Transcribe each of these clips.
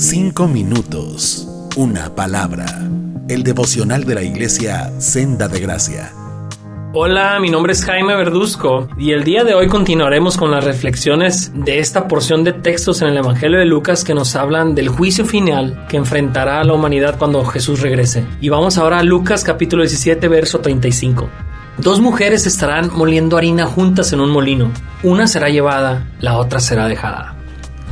Cinco minutos, una palabra. El devocional de la iglesia Senda de Gracia. Hola, mi nombre es Jaime Verduzco y el día de hoy continuaremos con las reflexiones de esta porción de textos en el Evangelio de Lucas que nos hablan del juicio final que enfrentará a la humanidad cuando Jesús regrese. Y vamos ahora a Lucas capítulo 17 verso 35. Dos mujeres estarán moliendo harina juntas en un molino. Una será llevada, la otra será dejada.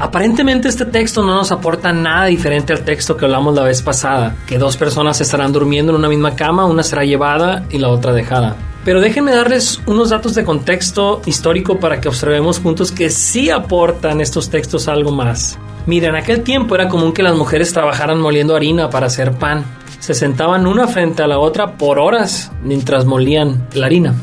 Aparentemente este texto no nos aporta nada diferente al texto que hablamos la vez pasada, que dos personas estarán durmiendo en una misma cama, una será llevada y la otra dejada. Pero déjenme darles unos datos de contexto histórico para que observemos juntos que sí aportan estos textos algo más. Miren, en aquel tiempo era común que las mujeres trabajaran moliendo harina para hacer pan. Se sentaban una frente a la otra por horas mientras molían la harina.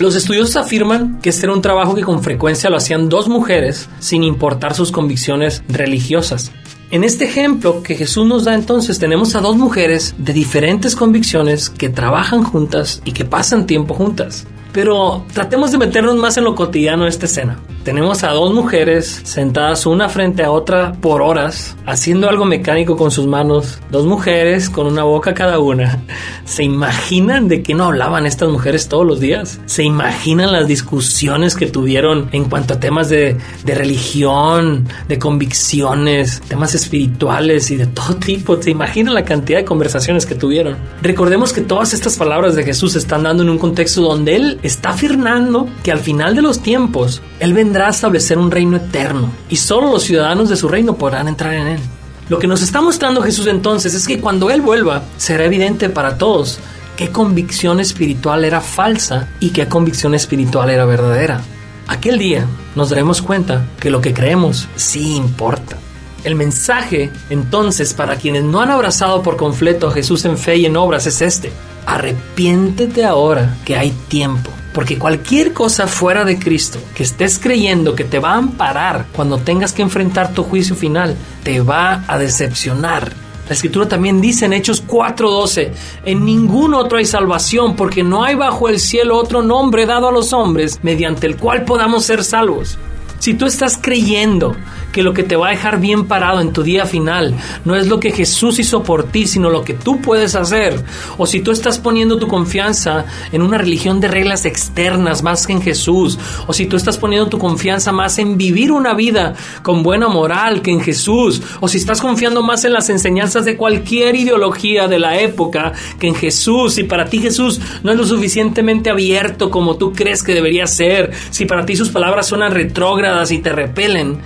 Los estudiosos afirman que este era un trabajo que con frecuencia lo hacían dos mujeres sin importar sus convicciones religiosas. En este ejemplo que Jesús nos da entonces tenemos a dos mujeres de diferentes convicciones que trabajan juntas y que pasan tiempo juntas. Pero tratemos de meternos más en lo cotidiano de esta escena. Tenemos a dos mujeres sentadas una frente a otra por horas, haciendo algo mecánico con sus manos. Dos mujeres con una boca cada una. ¿Se imaginan de qué no hablaban estas mujeres todos los días? ¿Se imaginan las discusiones que tuvieron en cuanto a temas de, de religión, de convicciones, temas espirituales y de todo tipo? ¿Se imaginan la cantidad de conversaciones que tuvieron? Recordemos que todas estas palabras de Jesús están dando en un contexto donde Él está afirmando que al final de los tiempos, Él vendrá a establecer un reino eterno y solo los ciudadanos de su reino podrán entrar en él. Lo que nos está mostrando Jesús entonces es que cuando Él vuelva será evidente para todos qué convicción espiritual era falsa y qué convicción espiritual era verdadera. Aquel día nos daremos cuenta que lo que creemos sí importa. El mensaje entonces para quienes no han abrazado por completo a Jesús en fe y en obras es este. Arrepiéntete ahora que hay tiempo. Porque cualquier cosa fuera de Cristo que estés creyendo que te va a amparar cuando tengas que enfrentar tu juicio final, te va a decepcionar. La escritura también dice en Hechos 4:12, en ningún otro hay salvación porque no hay bajo el cielo otro nombre dado a los hombres mediante el cual podamos ser salvos. Si tú estás creyendo que lo que te va a dejar bien parado en tu día final no es lo que Jesús hizo por ti, sino lo que tú puedes hacer. O si tú estás poniendo tu confianza en una religión de reglas externas más que en Jesús. O si tú estás poniendo tu confianza más en vivir una vida con buena moral que en Jesús. O si estás confiando más en las enseñanzas de cualquier ideología de la época que en Jesús. Si para ti Jesús no es lo suficientemente abierto como tú crees que debería ser. Si para ti sus palabras suenan retrógradas y te repelen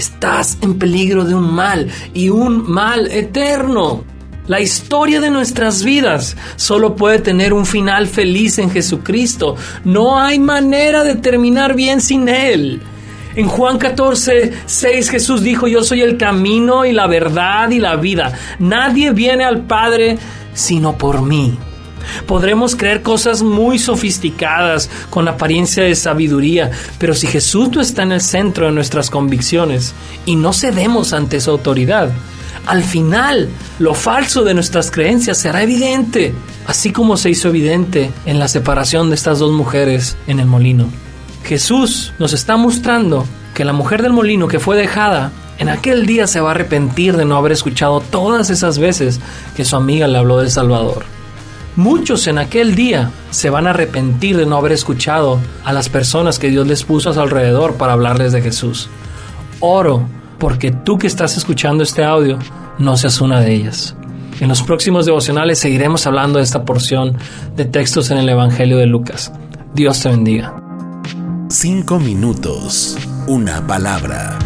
estás en peligro de un mal y un mal eterno. La historia de nuestras vidas solo puede tener un final feliz en Jesucristo. No hay manera de terminar bien sin Él. En Juan 14, 6 Jesús dijo, yo soy el camino y la verdad y la vida. Nadie viene al Padre sino por mí. Podremos creer cosas muy sofisticadas con apariencia de sabiduría, pero si Jesús no está en el centro de nuestras convicciones y no cedemos ante su autoridad, al final lo falso de nuestras creencias será evidente, así como se hizo evidente en la separación de estas dos mujeres en el molino. Jesús nos está mostrando que la mujer del molino que fue dejada en aquel día se va a arrepentir de no haber escuchado todas esas veces que su amiga le habló del Salvador. Muchos en aquel día se van a arrepentir de no haber escuchado a las personas que Dios les puso a su alrededor para hablarles de Jesús. Oro porque tú que estás escuchando este audio no seas una de ellas. En los próximos devocionales seguiremos hablando de esta porción de textos en el Evangelio de Lucas. Dios te bendiga. Cinco minutos, una palabra.